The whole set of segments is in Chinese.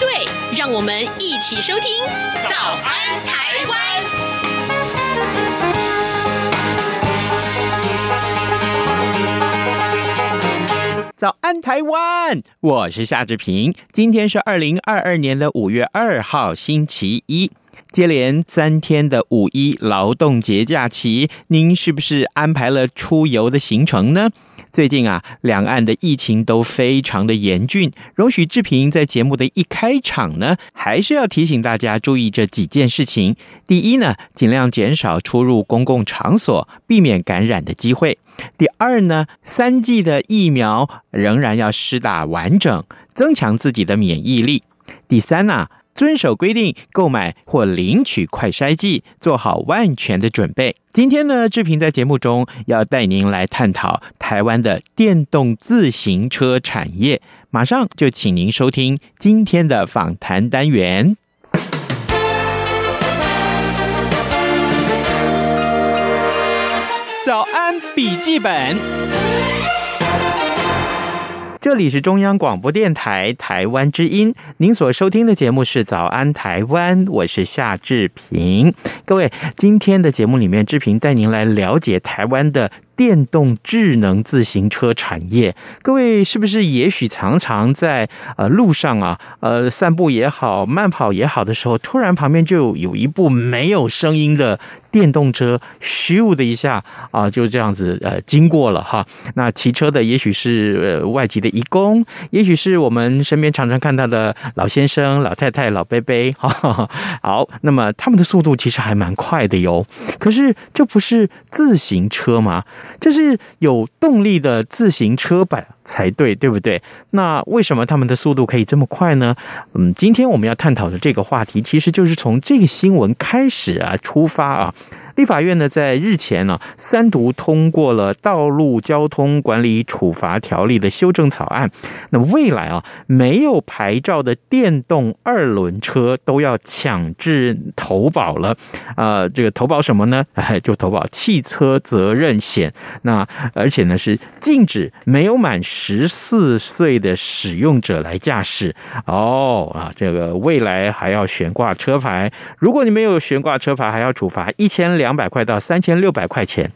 对，让我们一起收听《早安台湾》。早安台湾，我是夏志平。今天是二零二二年的五月二号，星期一。接连三天的五一劳动节假期，您是不是安排了出游的行程呢？最近啊，两岸的疫情都非常的严峻。容许志平在节目的一开场呢，还是要提醒大家注意这几件事情。第一呢，尽量减少出入公共场所，避免感染的机会。第二呢，三剂的疫苗仍然要施打完整，增强自己的免疫力。第三呢、遵守规定购买或领取快筛剂，做好万全的准备。今天呢，志平在节目中要带您来探讨台湾的电动自行车产业。马上就请您收听今天的访谈单元。早安，笔记本。这里是中央广播电台台湾之音，您所收听的节目是《早安台湾》，我是夏志平。各位，今天的节目里面，志平带您来了解台湾的电动智能自行车产业，各位是不是也许常常在呃路上啊，呃散步也好，慢跑也好的时候，突然旁边就有一部没有声音的电动车，咻的一下啊，就这样子呃经过了哈。那骑车的也许是呃外籍的移工，也许是我们身边常常看到的老先生、老太太、老伯伯哈。好，那么他们的速度其实还蛮快的哟。可是这不是自行车吗？这是有动力的自行车吧才对，对不对？那为什么他们的速度可以这么快呢？嗯，今天我们要探讨的这个话题，其实就是从这个新闻开始啊，出发啊。立法院呢，在日前呢，三读通过了《道路交通管理处罚条例》的修正草案。那未来啊，没有牌照的电动二轮车都要强制投保了。啊，这个投保什么呢？哎，就投保汽车责任险。那而且呢，是禁止没有满十四岁的使用者来驾驶。哦啊，这个未来还要悬挂车牌。如果你没有悬挂车牌，还要处罚一千两。两百块到三千六百块钱，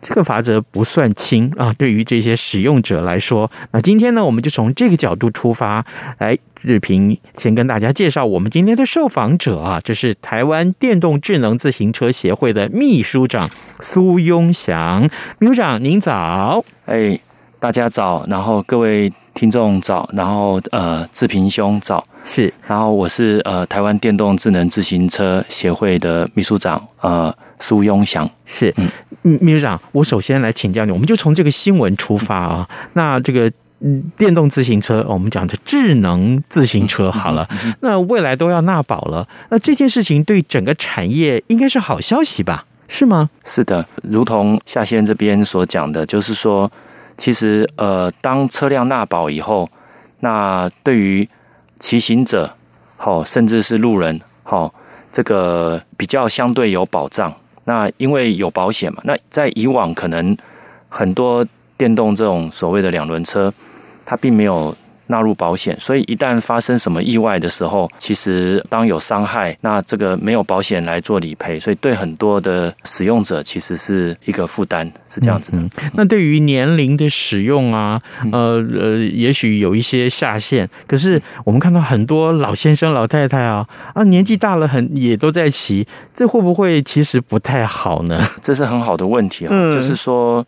这个罚则不算轻啊。对于这些使用者来说，那今天呢，我们就从这个角度出发，来日评先跟大家介绍我们今天的受访者啊，这是台湾电动智能自行车协会的秘书长苏庸祥秘书长，您早。哎，大家早，然后各位听众早，然后呃，志平兄早，是，然后我是呃台湾电动智能自行车协会的秘书长，呃。苏庸祥是，嗯，秘书长，我首先来请教你，我们就从这个新闻出发啊。那这个电动自行车，我们讲的智能自行车好了，那未来都要纳保了，那这件事情对整个产业应该是好消息吧？是吗？是的，如同夏先生这边所讲的，就是说，其实呃，当车辆纳保以后，那对于骑行者，好，甚至是路人，好，这个比较相对有保障。那因为有保险嘛，那在以往可能很多电动这种所谓的两轮车，它并没有纳入保险，所以一旦发生什么意外的时候，其实当有伤害，那这个没有保险来做理赔，所以对很多的使用者其实是一个负担，是这样子的。嗯嗯、那对于年龄的使用啊，呃呃，也许有一些下限，可是我们看到很多老先生老太太啊啊，年纪大了很也都在骑，这会不会其实不太好呢？这是很好的问题啊，嗯、就是说。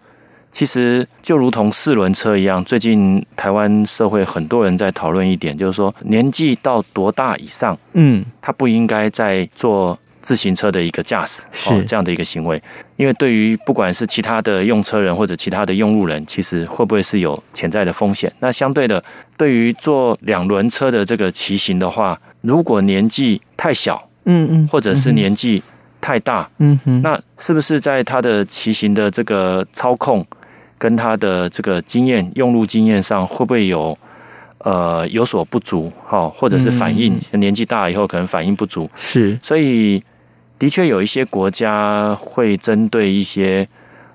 其实就如同四轮车一样，最近台湾社会很多人在讨论一点，就是说年纪到多大以上，嗯，他不应该再做自行车的一个驾驶，是这样的一个行为。因为对于不管是其他的用车人或者其他的用路人，其实会不会是有潜在的风险？那相对的，对于坐两轮车的这个骑行的话，如果年纪太小，嗯嗯，或者是年纪太大，嗯哼，那是不是在他的骑行的这个操控跟他的这个经验用路经验上，会不会有呃有所不足？哈，或者是反应、嗯、年纪大了以后可能反应不足？是，所以的确有一些国家会针对一些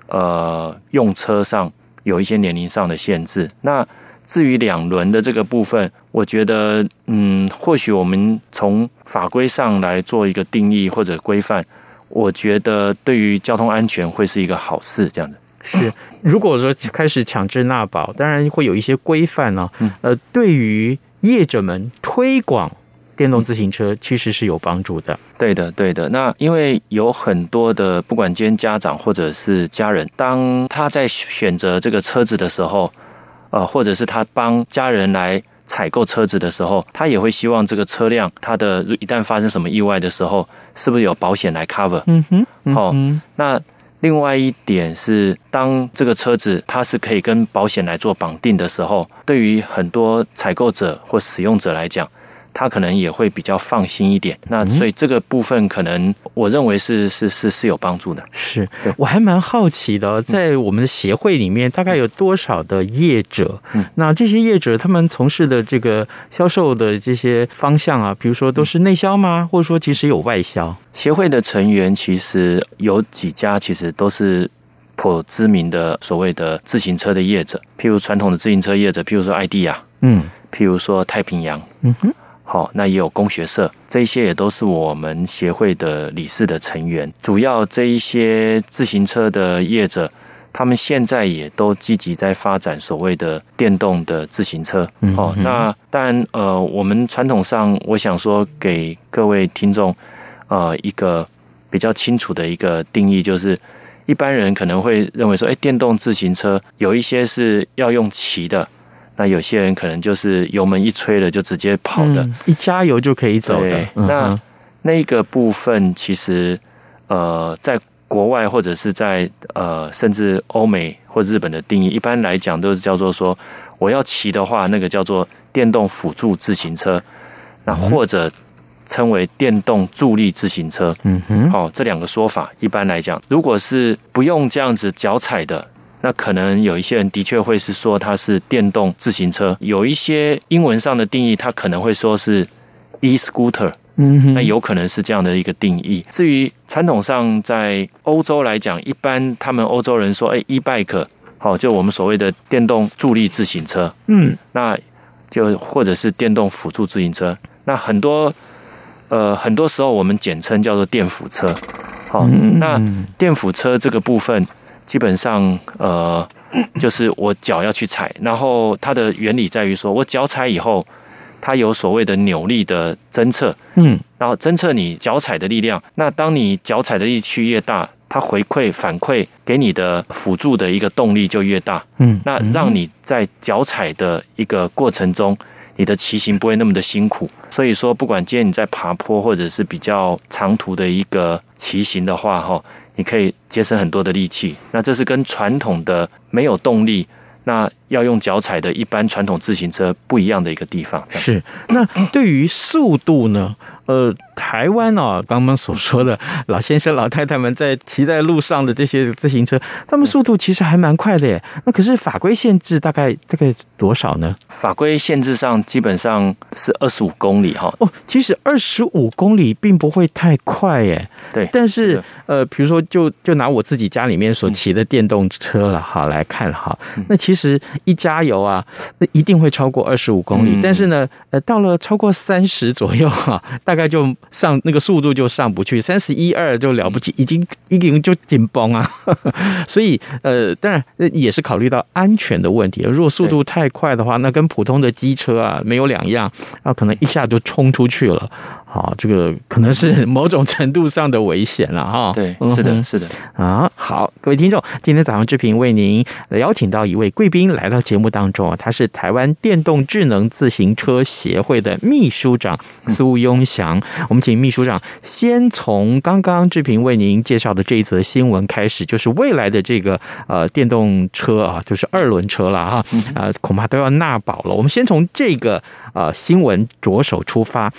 呃用车上有一些年龄上的限制。那至于两轮的这个部分，我觉得，嗯，或许我们从法规上来做一个定义或者规范，我觉得对于交通安全会是一个好事。这样子是，如果说开始强制纳保，当然会有一些规范呢。呃，对于业者们推广电动自行车，其实是有帮助的。对的，对的。那因为有很多的，不管今天家长或者是家人，当他在选择这个车子的时候。呃，或者是他帮家人来采购车子的时候，他也会希望这个车辆，它的一旦发生什么意外的时候，是不是有保险来 cover？嗯哼，好、嗯哦。那另外一点是，当这个车子它是可以跟保险来做绑定的时候，对于很多采购者或使用者来讲。他可能也会比较放心一点，那所以这个部分可能我认为是是是是有帮助的。是，我还蛮好奇的，在我们的协会里面，大概有多少的业者？嗯，那这些业者他们从事的这个销售的这些方向啊，比如说都是内销吗？或者说其实有外销？协会的成员其实有几家，其实都是颇知名的所谓的自行车的业者，譬如传统的自行车业者，譬如说爱地亚，嗯，譬如说太平洋，嗯哼。好，那也有工学社，这一些也都是我们协会的理事的成员。主要这一些自行车的业者，他们现在也都积极在发展所谓的电动的自行车。好，那当然，呃，我们传统上，我想说给各位听众，呃，一个比较清楚的一个定义，就是一般人可能会认为说，哎，电动自行车有一些是要用骑的。那有些人可能就是油门一吹了就直接跑的，嗯、一加油就可以走的。嗯、那那个部分其实呃，在国外或者是在呃，甚至欧美或日本的定义，一般来讲都是叫做说，我要骑的话，那个叫做电动辅助自行车，那或者称为电动助力自行车。嗯哼，好、哦，这两个说法一般来讲，如果是不用这样子脚踩的。那可能有一些人的确会是说它是电动自行车，有一些英文上的定义，它可能会说是 e-scooter，嗯哼，那有可能是这样的一个定义。至于传统上在欧洲来讲，一般他们欧洲人说，哎，e-bike，好，就我们所谓的电动助力自行车，嗯，那就或者是电动辅助自行车，那很多呃很多时候我们简称叫做电辅车，好，那电辅车这个部分。基本上，呃，就是我脚要去踩，然后它的原理在于说，我脚踩以后，它有所谓的扭力的侦测，嗯，然后侦测你脚踩的力量。那当你脚踩的力区越大，它回馈反馈给你的辅助的一个动力就越大，嗯，那让你在脚踩的一个过程中，你的骑行不会那么的辛苦。所以说，不管今天你在爬坡或者是比较长途的一个骑行的话，哈。你可以节省很多的力气，那这是跟传统的没有动力，那要用脚踩的一般传统自行车不一样的一个地方。是，那对于速度呢？呃，台湾哦，刚刚所说的老先生、老太太们在骑在路上的这些自行车，他们速度其实还蛮快的耶。那可是法规限制大概大概多少呢？法规限制上基本上是二十五公里哈。哦，其实二十五公里并不会太快耶。对，但是，是呃，比如说就就拿我自己家里面所骑的电动车了哈来看哈，那其实一加油啊，那一定会超过二十五公里。嗯、但是呢，呃，到了超过三十左右哈，大 大概就上那个速度就上不去，三十一二就了不起，已经已经就紧绷啊。所以呃，当然也是考虑到安全的问题。如果速度太快的话，那跟普通的机车啊没有两样，那可能一下就冲出去了。好，这个可能是某种程度上的危险了哈。对，是的，是的。啊，好，各位听众，今天早上志平为您邀请到一位贵宾来到节目当中啊，他是台湾电动智能自行车协会的秘书长苏庸祥。我们请秘书长先从刚刚志平为您介绍的这一则新闻开始，就是未来的这个呃电动车啊，就是二轮车了哈，啊，恐怕都要纳保了。我们先从这个呃新闻着手出发。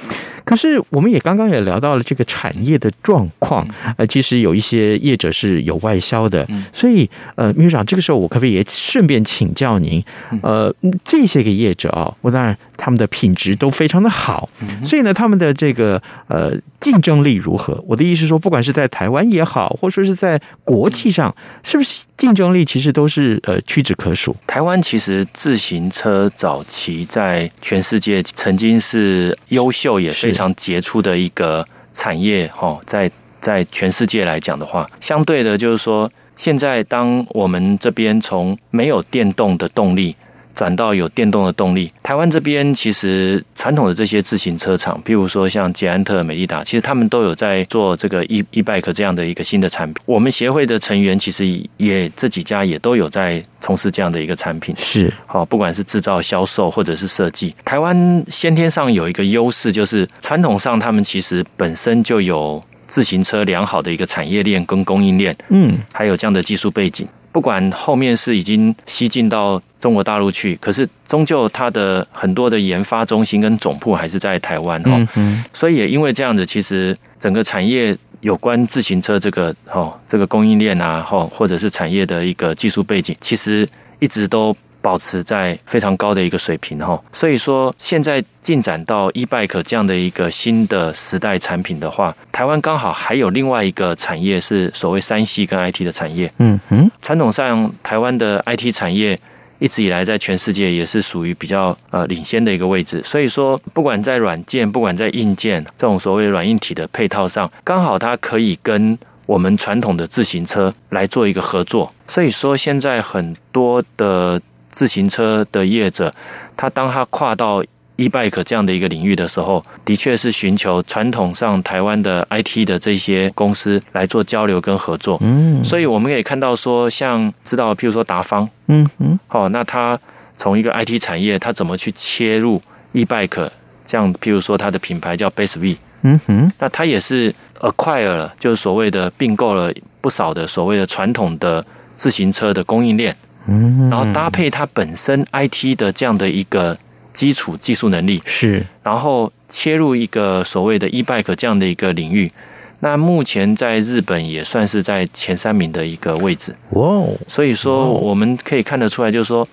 可是我们也刚刚也聊到了这个产业的状况，呃，其实有一些业者是有外销的，所以呃，秘书长，这个时候我可不可以也顺便请教您，呃，这些个业者啊，我当然他们的品质都非常的好，所以呢，他们的这个呃竞争力如何？我的意思是说，不管是在台湾也好，或者说是在国际上，是不是竞争力其实都是呃屈指可数？台湾其实自行车早期在全世界曾经是优秀也非常杰出的一个产业哈，在在全世界来讲的话，相对的就是说，现在当我们这边从没有电动的动力。转到有电动的动力，台湾这边其实传统的这些自行车厂，譬如说像捷安特、美利达，其实他们都有在做这个 e e bike 这样的一个新的产品。我们协会的成员其实也这几家也都有在从事这样的一个产品。是，好，不管是制造、销售或者是设计，台湾先天上有一个优势，就是传统上他们其实本身就有自行车良好的一个产业链跟供应链，嗯，还有这样的技术背景。不管后面是已经西进到中国大陆去，可是终究它的很多的研发中心跟总部还是在台湾哦。嗯，所以也因为这样子，其实整个产业有关自行车这个哦，这个供应链啊，哦或者是产业的一个技术背景，其实一直都。保持在非常高的一个水平哈，所以说现在进展到 e-bike 这样的一个新的时代产品的话，台湾刚好还有另外一个产业是所谓三 C 跟 IT 的产业。嗯哼，传统上台湾的 IT 产业一直以来在全世界也是属于比较呃领先的一个位置，所以说不管在软件，不管在硬件这种所谓软硬体的配套上，刚好它可以跟我们传统的自行车来做一个合作。所以说现在很多的。自行车的业者，他当他跨到 e-bike 这样的一个领域的时候，的确是寻求传统上台湾的 IT 的这些公司来做交流跟合作。嗯，所以我们可以看到说，像知道，譬如说达方，嗯嗯，好，那他从一个 IT 产业，他怎么去切入 e-bike 这样？譬如说，他的品牌叫 Base V，嗯哼，那他也是 acquire 了，就是所谓的并购了不少的所谓的传统的自行车的供应链。嗯，然后搭配它本身 IT 的这样的一个基础技术能力是，然后切入一个所谓的 e-bike 这样的一个领域，那目前在日本也算是在前三名的一个位置。哇，所以说我们可以看得出来，就是说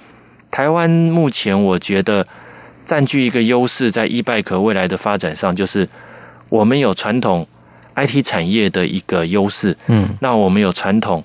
台湾目前我觉得占据一个优势，在 e-bike 未来的发展上，就是我们有传统 IT 产业的一个优势。嗯，那我们有传统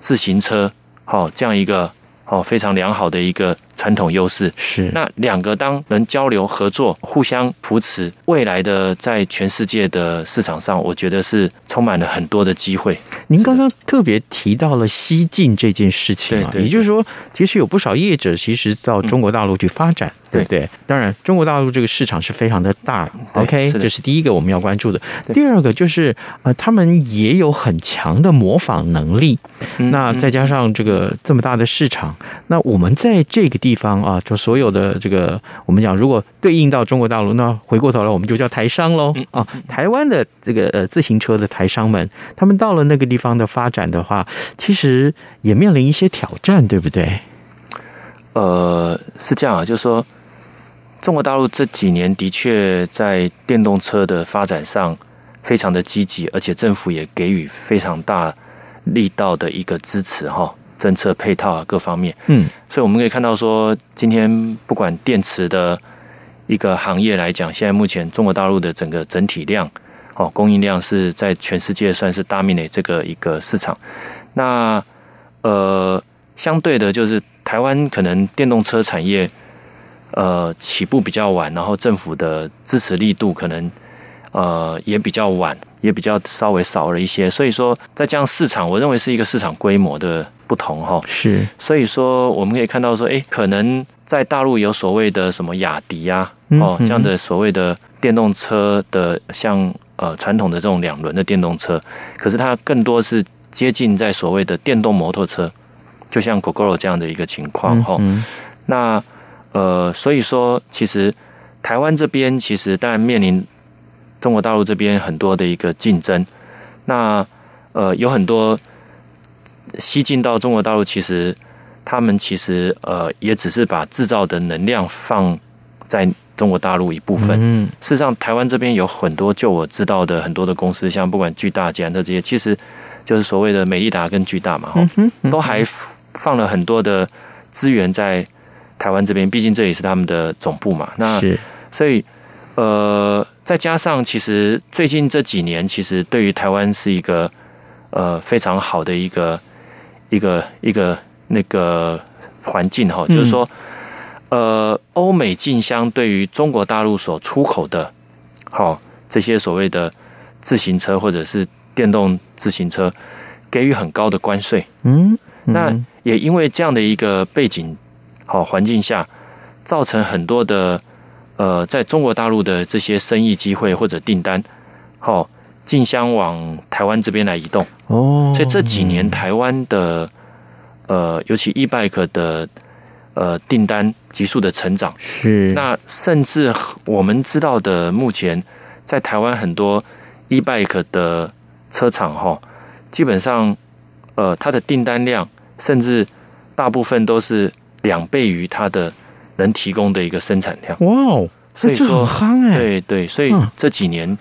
自行车，好这样一个。哦，非常良好的一个传统优势是。那两个当能交流合作、互相扶持，未来的在全世界的市场上，我觉得是充满了很多的机会。您刚刚特别提到了西进这件事情啊，也就是说，其实有不少业者其实到中国大陆去发展。嗯对不对？当然，中国大陆这个市场是非常的大。OK，这是第一个我们要关注的。第二个就是呃，他们也有很强的模仿能力。那再加上这个这么大的市场，那我们在这个地方啊，就所有的这个我们讲，如果对应到中国大陆，那回过头来我们就叫台商喽。啊，台湾的这个呃自行车的台商们，他们到了那个地方的发展的话，其实也面临一些挑战，对不对？呃，是这样啊，就是说。中国大陆这几年的确在电动车的发展上非常的积极，而且政府也给予非常大力道的一个支持哈，政策配套啊各方面，嗯，所以我们可以看到说，今天不管电池的一个行业来讲，现在目前中国大陆的整个整体量哦供应量是在全世界算是 dominate 这个一个市场。那呃，相对的就是台湾可能电动车产业。呃，起步比较晚，然后政府的支持力度可能呃也比较晚，也比较稍微少了一些。所以说，在这样市场，我认为是一个市场规模的不同哈。是，所以说我们可以看到说，哎，可能在大陆有所谓的什么雅迪啊，哦这样的所谓的电动车的，像呃传统的这种两轮的电动车，可是它更多是接近在所谓的电动摩托车，就像 Gogoro 这样的一个情况哈。那呃，所以说，其实台湾这边其实当然面临中国大陆这边很多的一个竞争。那呃，有很多西进到中国大陆，其实他们其实呃也只是把制造的能量放在中国大陆一部分。嗯，事实上，台湾这边有很多，就我知道的很多的公司，像不管巨大、捷安特这些，其实就是所谓的美利达跟巨大嘛，嗯嗯都还放了很多的资源在台湾这边，毕竟这也是他们的总部嘛。那是，所以呃，再加上其实最近这几年，其实对于台湾是一个呃非常好的一个一个一个那个环境哈，就是说。呃，欧美进香对于中国大陆所出口的，好、哦、这些所谓的自行车或者是电动自行车，给予很高的关税。嗯，嗯，那也因为这样的一个背景好、哦、环境下，造成很多的呃，在中国大陆的这些生意机会或者订单，好、哦、进香往台湾这边来移动。哦，所以这几年台湾的呃，尤其 E-bike 的。呃，订单急速的成长是，那甚至我们知道的，目前在台湾很多 E-bike 的车厂哈，基本上呃，它的订单量甚至大部分都是两倍于它的能提供的一个生产量。哇哦，所以说夯哎，对对，所以这几年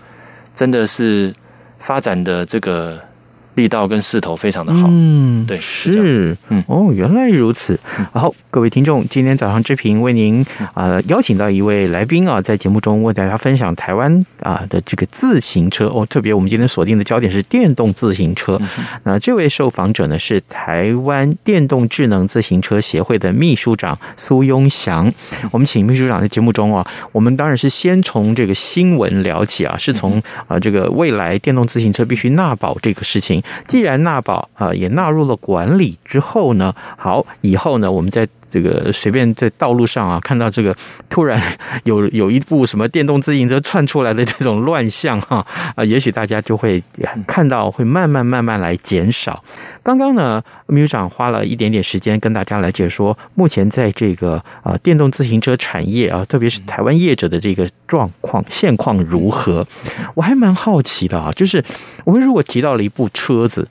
真的是发展的这个。力道跟势头非常的好，嗯，对，是，是嗯，哦，原来如此。好，各位听众，今天早上之平为您啊、呃、邀请到一位来宾啊，在节目中为大家分享台湾啊的这个自行车哦，特别我们今天锁定的焦点是电动自行车。嗯、那这位受访者呢是台湾电动智能自行车协会的秘书长苏庸祥。我们请秘书长在节目中啊，我们当然是先从这个新闻聊起啊，是从啊这个未来电动自行车必须纳保这个事情。既然纳保啊，也纳入了管理之后呢，好，以后呢，我们在这个随便在道路上啊，看到这个突然 有有一部什么电动自行车窜出来的这种乱象哈啊，也许大家就会看到会慢慢慢慢来减少。刚刚呢，秘书长花了一点点时间跟大家来解说，目前在这个啊电动自行车产业啊，特别是台湾业者的这个状况现况如何？我还蛮好奇的啊，就是我们如果提到了一部车子。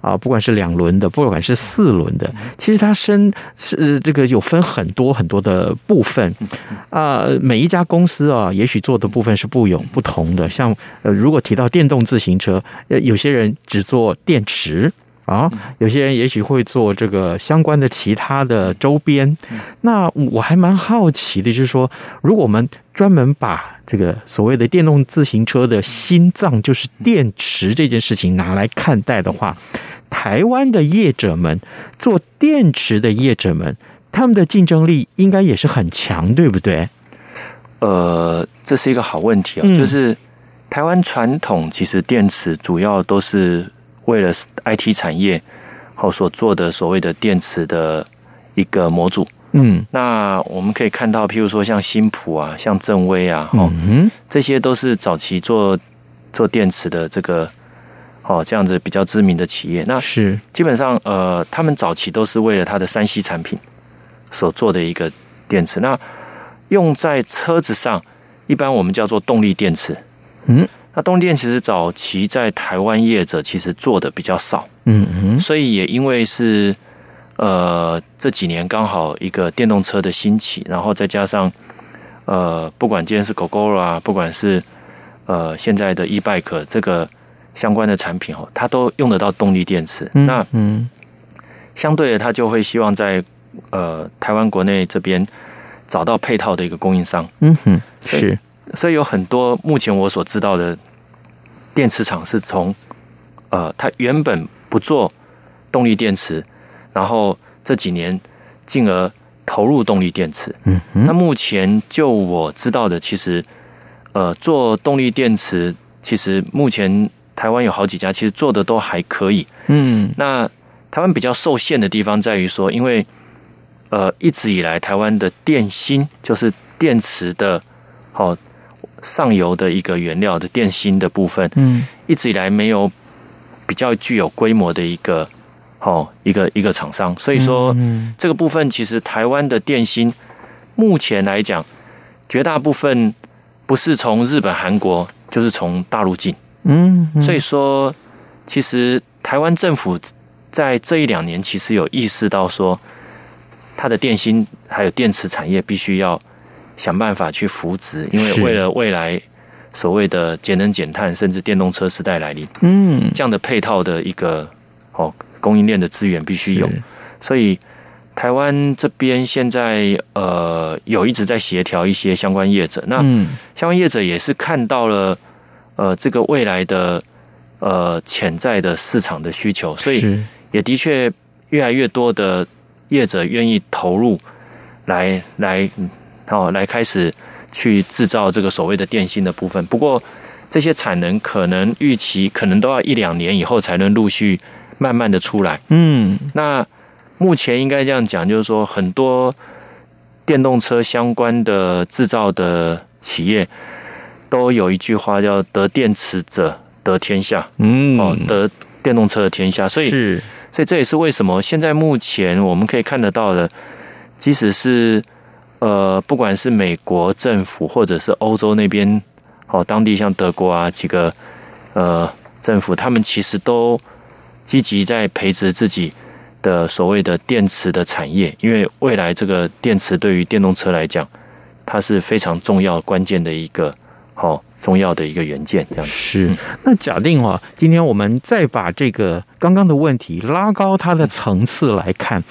啊，不管是两轮的，不管是四轮的，其实它身是这个有分很多很多的部分啊。每一家公司啊，也许做的部分是不有不同的。像呃，如果提到电动自行车，呃，有些人只做电池啊，有些人也许会做这个相关的其他的周边。那我还蛮好奇的，就是说，如果我们专门把这个所谓的电动自行车的心脏，就是电池这件事情拿来看待的话，台湾的业者们做电池的业者们，他们的竞争力应该也是很强，对不对？呃，这是一个好问题啊，就是台湾传统其实电池主要都是为了 IT 产业后所做的所谓的电池的一个模组。嗯，那我们可以看到，譬如说像新普啊，像正威啊，哦，嗯，这些都是早期做做电池的这个哦这样子比较知名的企业。那是基本上呃，他们早期都是为了它的三 C 产品所做的一个电池。那用在车子上，一般我们叫做动力电池。嗯，那东电其实早期在台湾业者其实做的比较少。嗯嗯，所以也因为是。呃，这几年刚好一个电动车的兴起，然后再加上呃，不管今天是 Gogoro 啊，不管是呃现在的 E-bike 这个相关的产品哦，它都用得到动力电池。嗯、那嗯，相对的，它就会希望在呃台湾国内这边找到配套的一个供应商。嗯哼，是，所以有很多目前我所知道的电池厂是从呃，它原本不做动力电池。然后这几年进而投入动力电池。嗯，那目前就我知道的，其实呃做动力电池，其实目前台湾有好几家，其实做的都还可以。嗯，那台湾比较受限的地方在于说，因为呃一直以来台湾的电芯就是电池的好上游的一个原料的电芯的部分，嗯，一直以来没有比较具有规模的一个。哦，一个一个厂商，所以说这个部分其实台湾的电芯目前来讲，绝大部分不是从日本、韩国，就是从大陆进。嗯，所以说，其实台湾政府在这一两年其实有意识到说，它的电芯还有电池产业必须要想办法去扶植，因为为了未来所谓的节能减碳，甚至电动车时代来临，嗯，这样的配套的一个哦供应链的资源必须有，所以台湾这边现在呃有一直在协调一些相关业者，那相关业者也是看到了呃这个未来的呃潜在的市场的需求，所以也的确越来越多的业者愿意投入来来。哦，来开始去制造这个所谓的电芯的部分。不过，这些产能可能预期可能都要一两年以后才能陆续慢慢的出来。嗯，那目前应该这样讲，就是说很多电动车相关的制造的企业都有一句话叫“得电池者得天下”。嗯，哦，得电动车的天下。所以，是，所以这也是为什么现在目前我们可以看得到的，即使是。呃，不管是美国政府或者是欧洲那边，哦，当地像德国啊几个呃政府，他们其实都积极在培植自己的所谓的电池的产业，因为未来这个电池对于电动车来讲，它是非常重要关键的一个好。重要的一个元件，这样是。那假定啊，今天我们再把这个刚刚的问题拉高它的层次来看，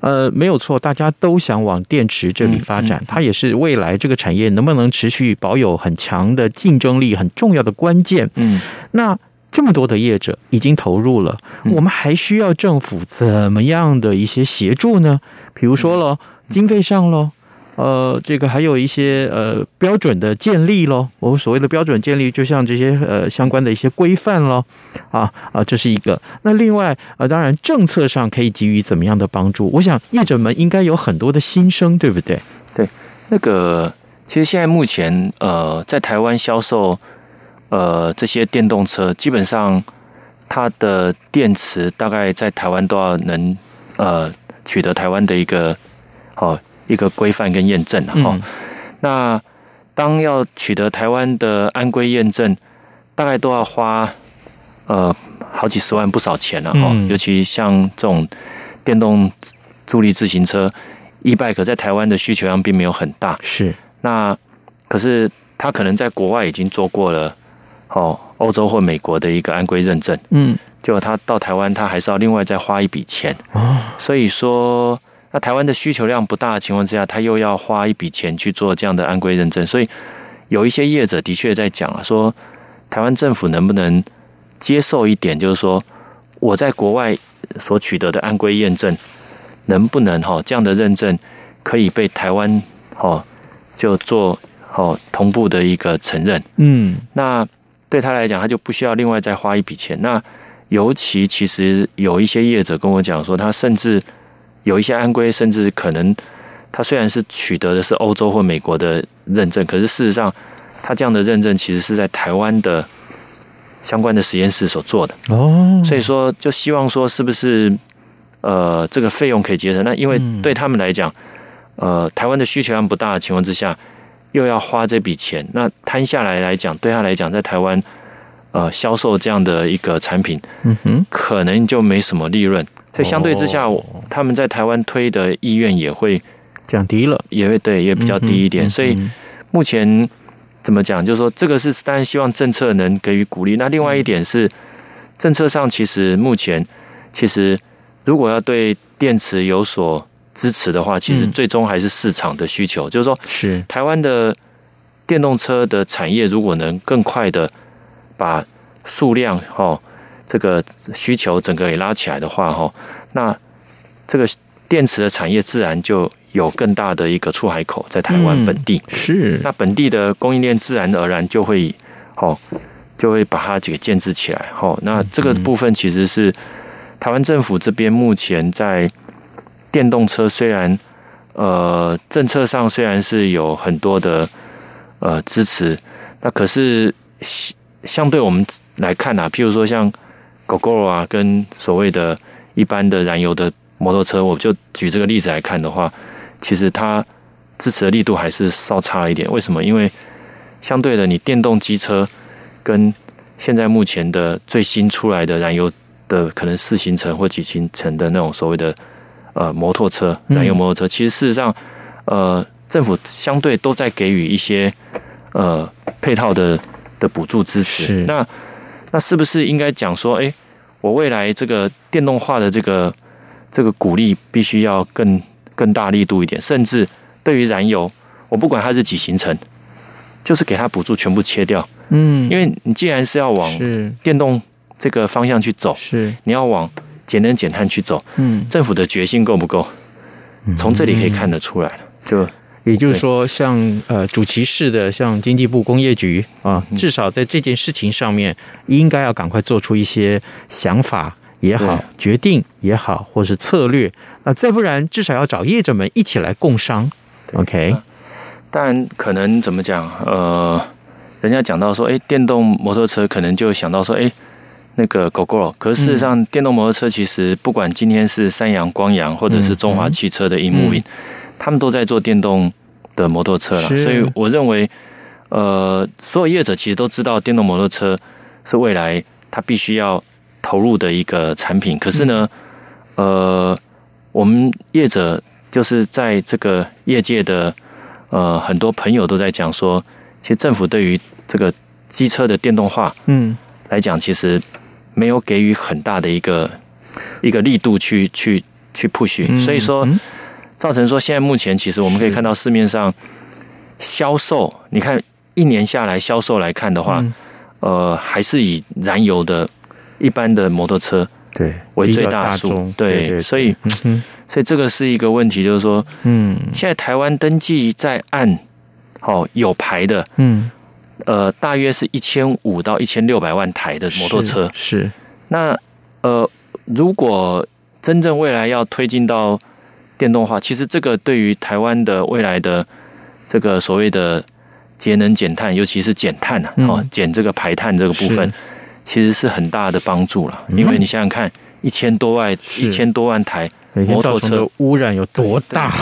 呃，没有错，大家都想往电池这里发展，它也是未来这个产业能不能持续保有很强的竞争力很重要的关键。嗯，那这么多的业者已经投入了，我们还需要政府怎么样的一些协助呢？比如说了，经费上喽。呃，这个还有一些呃标准的建立咯，我们所谓的标准建立，就像这些呃相关的一些规范咯。啊啊，这是一个。那另外呃，当然政策上可以给予怎么样的帮助？我想业者们应该有很多的心声，对不对？对，那个其实现在目前呃，在台湾销售呃这些电动车，基本上它的电池大概在台湾都要能呃取得台湾的一个好。一个规范跟验证哈，嗯、那当要取得台湾的安规验证，大概都要花呃好几十万不少钱了哈。嗯、尤其像这种电动助力自行车，e-bike 在台湾的需求量并没有很大。是，那可是他可能在国外已经做过了，哦，欧洲或美国的一个安规认证。嗯，结果他到台湾，他还是要另外再花一笔钱。哦，所以说。那台湾的需求量不大的情况之下，他又要花一笔钱去做这样的安规认证，所以有一些业者的确在讲啊，说台湾政府能不能接受一点，就是说我在国外所取得的安规验证，能不能哈这样的认证可以被台湾哈就做好同步的一个承认？嗯，那对他来讲，他就不需要另外再花一笔钱。那尤其其实有一些业者跟我讲说，他甚至。有一些安规，甚至可能，它虽然是取得的是欧洲或美国的认证，可是事实上，它这样的认证其实是在台湾的相关的实验室所做的。哦，所以说，就希望说，是不是呃，这个费用可以节省？那因为对他们来讲，呃，台湾的需求量不大的情况之下，又要花这笔钱，那摊下来来讲，对他来讲，在台湾呃销售这样的一个产品，嗯哼，可能就没什么利润。所以相对之下，他们在台湾推的意愿也会降低了，也会对，也比较低一点。所以目前怎么讲，就是说这个是当然希望政策能给予鼓励。那另外一点是，政策上其实目前其实如果要对电池有所支持的话，其实最终还是市场的需求。就是说，是台湾的电动车的产业如果能更快的把数量哈。这个需求整个给拉起来的话，哈，那这个电池的产业自然就有更大的一个出海口在台湾本地。嗯、是，那本地的供应链自然而然就会，哦，就会把它这个建置起来。哈，那这个部分其实是台湾政府这边目前在电动车虽然呃政策上虽然是有很多的呃支持，那可是相对我们来看啊，譬如说像。Gogoro 啊，跟所谓的一般的燃油的摩托车，我就举这个例子来看的话，其实它支持的力度还是稍差一点。为什么？因为相对的，你电动机车跟现在目前的最新出来的燃油的可能四行程或几行程的那种所谓的呃摩托车，燃油摩托车，其实事实上呃政府相对都在给予一些呃配套的的补助支持。是那那是不是应该讲说，哎，我未来这个电动化的这个这个鼓励必须要更更大力度一点，甚至对于燃油，我不管它是几行程，就是给它补助全部切掉。嗯，因为你既然是要往电动这个方向去走，是。你要往节能减碳去走，嗯，政府的决心够不够？从这里可以看得出来。了，就也就是说，像呃主骑士的，像经济部工业局啊，至少在这件事情上面，应该要赶快做出一些想法也好，决定也好，或是策略。那再不然，至少要找业者们一起来共商。OK，但可能怎么讲？呃，人家讲到说，哎，电动摩托车可能就想到说，哎。那个 Gogoro，可是事实上，电动摩托车其实不管今天是三阳、光阳，或者是中华汽车的 eMOVING，他们都在做电动的摩托车了。所以我认为，呃，所有业者其实都知道电动摩托车是未来它必须要投入的一个产品。可是呢，呃，我们业者就是在这个业界的呃很多朋友都在讲说，其实政府对于这个机车的电动化，嗯，来讲其实。没有给予很大的一个一个力度去去去 push，所以说造成说现在目前其实我们可以看到市面上销售，你看一年下来销售来看的话，呃，还是以燃油的一般的摩托车对为最大数，对，所以所以这个是一个问题，就是说，嗯，现在台湾登记在案，好有牌的，嗯。呃，大约是一千五到一千六百万台的摩托车。是，是。那呃，如果真正未来要推进到电动化，其实这个对于台湾的未来的这个所谓的节能减碳，尤其是减碳啊，哦、嗯，减这个排碳这个部分，其实是很大的帮助了。因为你想想看，一千多万一千多万台。摩托车污染有多大？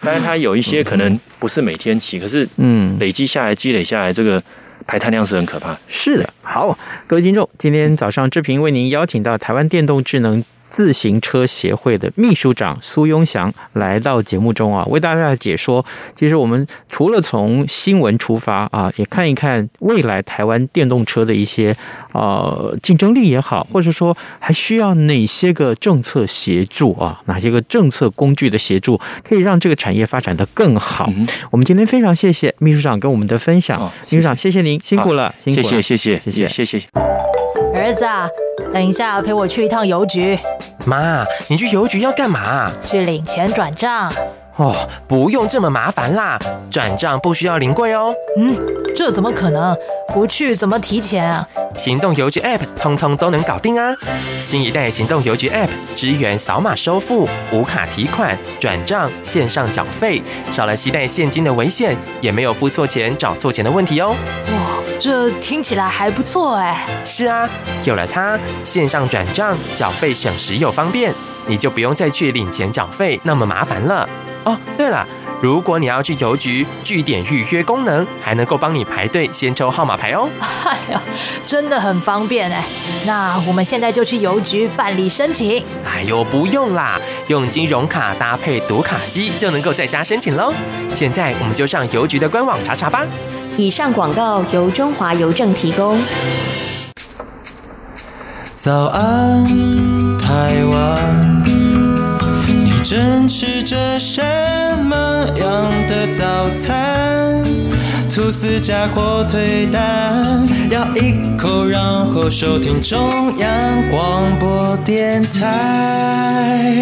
当然，它有一些可能不是每天骑，可是 嗯，累积下来、积累下来，这个排碳量是很可怕。是的，好，各位听众，今天早上志平为您邀请到台湾电动智能自行车协会的秘书长苏庸祥来到节目中啊，为大家解说。其实我们除了从新闻出发啊，也看一看未来台湾电动车的一些呃竞争力也好，或者说还需要哪些个政策协助啊，哪些个政策工具的协助，可以让这个产业发展的更好。嗯、我们今天非常谢谢秘书长跟我们的分享，哦、谢谢秘书长谢谢您辛苦了，辛苦了，谢谢谢谢谢谢谢谢。儿子啊。等一下，陪我去一趟邮局。妈，你去邮局要干嘛？去领钱转账。哦，不用这么麻烦啦，转账不需要临柜哦。嗯，这怎么可能？不去怎么提钱啊？行动邮局 App 通通都能搞定啊！新一代行动邮局 App 支援扫码收付、无卡提款、转账、线上缴费，少了携带现金的危险，也没有付错钱、找错钱的问题哦。哇，这听起来还不错哎。是啊，有了它，线上转账缴费省时又方便，你就不用再去领钱缴费那么麻烦了。哦，对了，如果你要去邮局，据点预约功能还能够帮你排队先抽号码牌哦。哎呀，真的很方便哎。那我们现在就去邮局办理申请。哎呦，不用啦，用金融卡搭配读卡机就能够在家申请喽。现在我们就上邮局的官网查查吧。以上广告由中华邮政提供。早安，台湾。正吃着什么样的早餐？吐司加火腿蛋，咬一口，然后收听中央广播电台。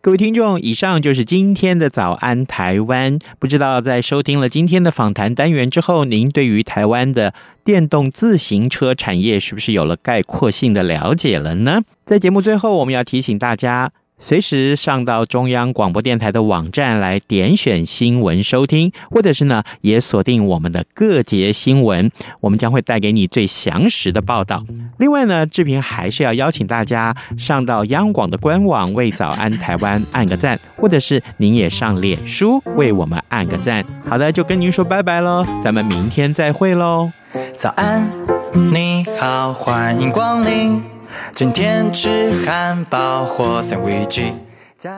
各位听众，以上就是今天的早安台湾。不知道在收听了今天的访谈单元之后，您对于台湾的电动自行车产业是不是有了概括性的了解了呢？在节目最后，我们要提醒大家。随时上到中央广播电台的网站来点选新闻收听，或者是呢，也锁定我们的各节新闻，我们将会带给你最详实的报道。另外呢，志平还是要邀请大家上到央广的官网为早安台湾按个赞，或者是您也上脸书为我们按个赞。好的，就跟您说拜拜喽，咱们明天再会喽。早安，你好，欢迎光临。今天吃汉堡或三明治。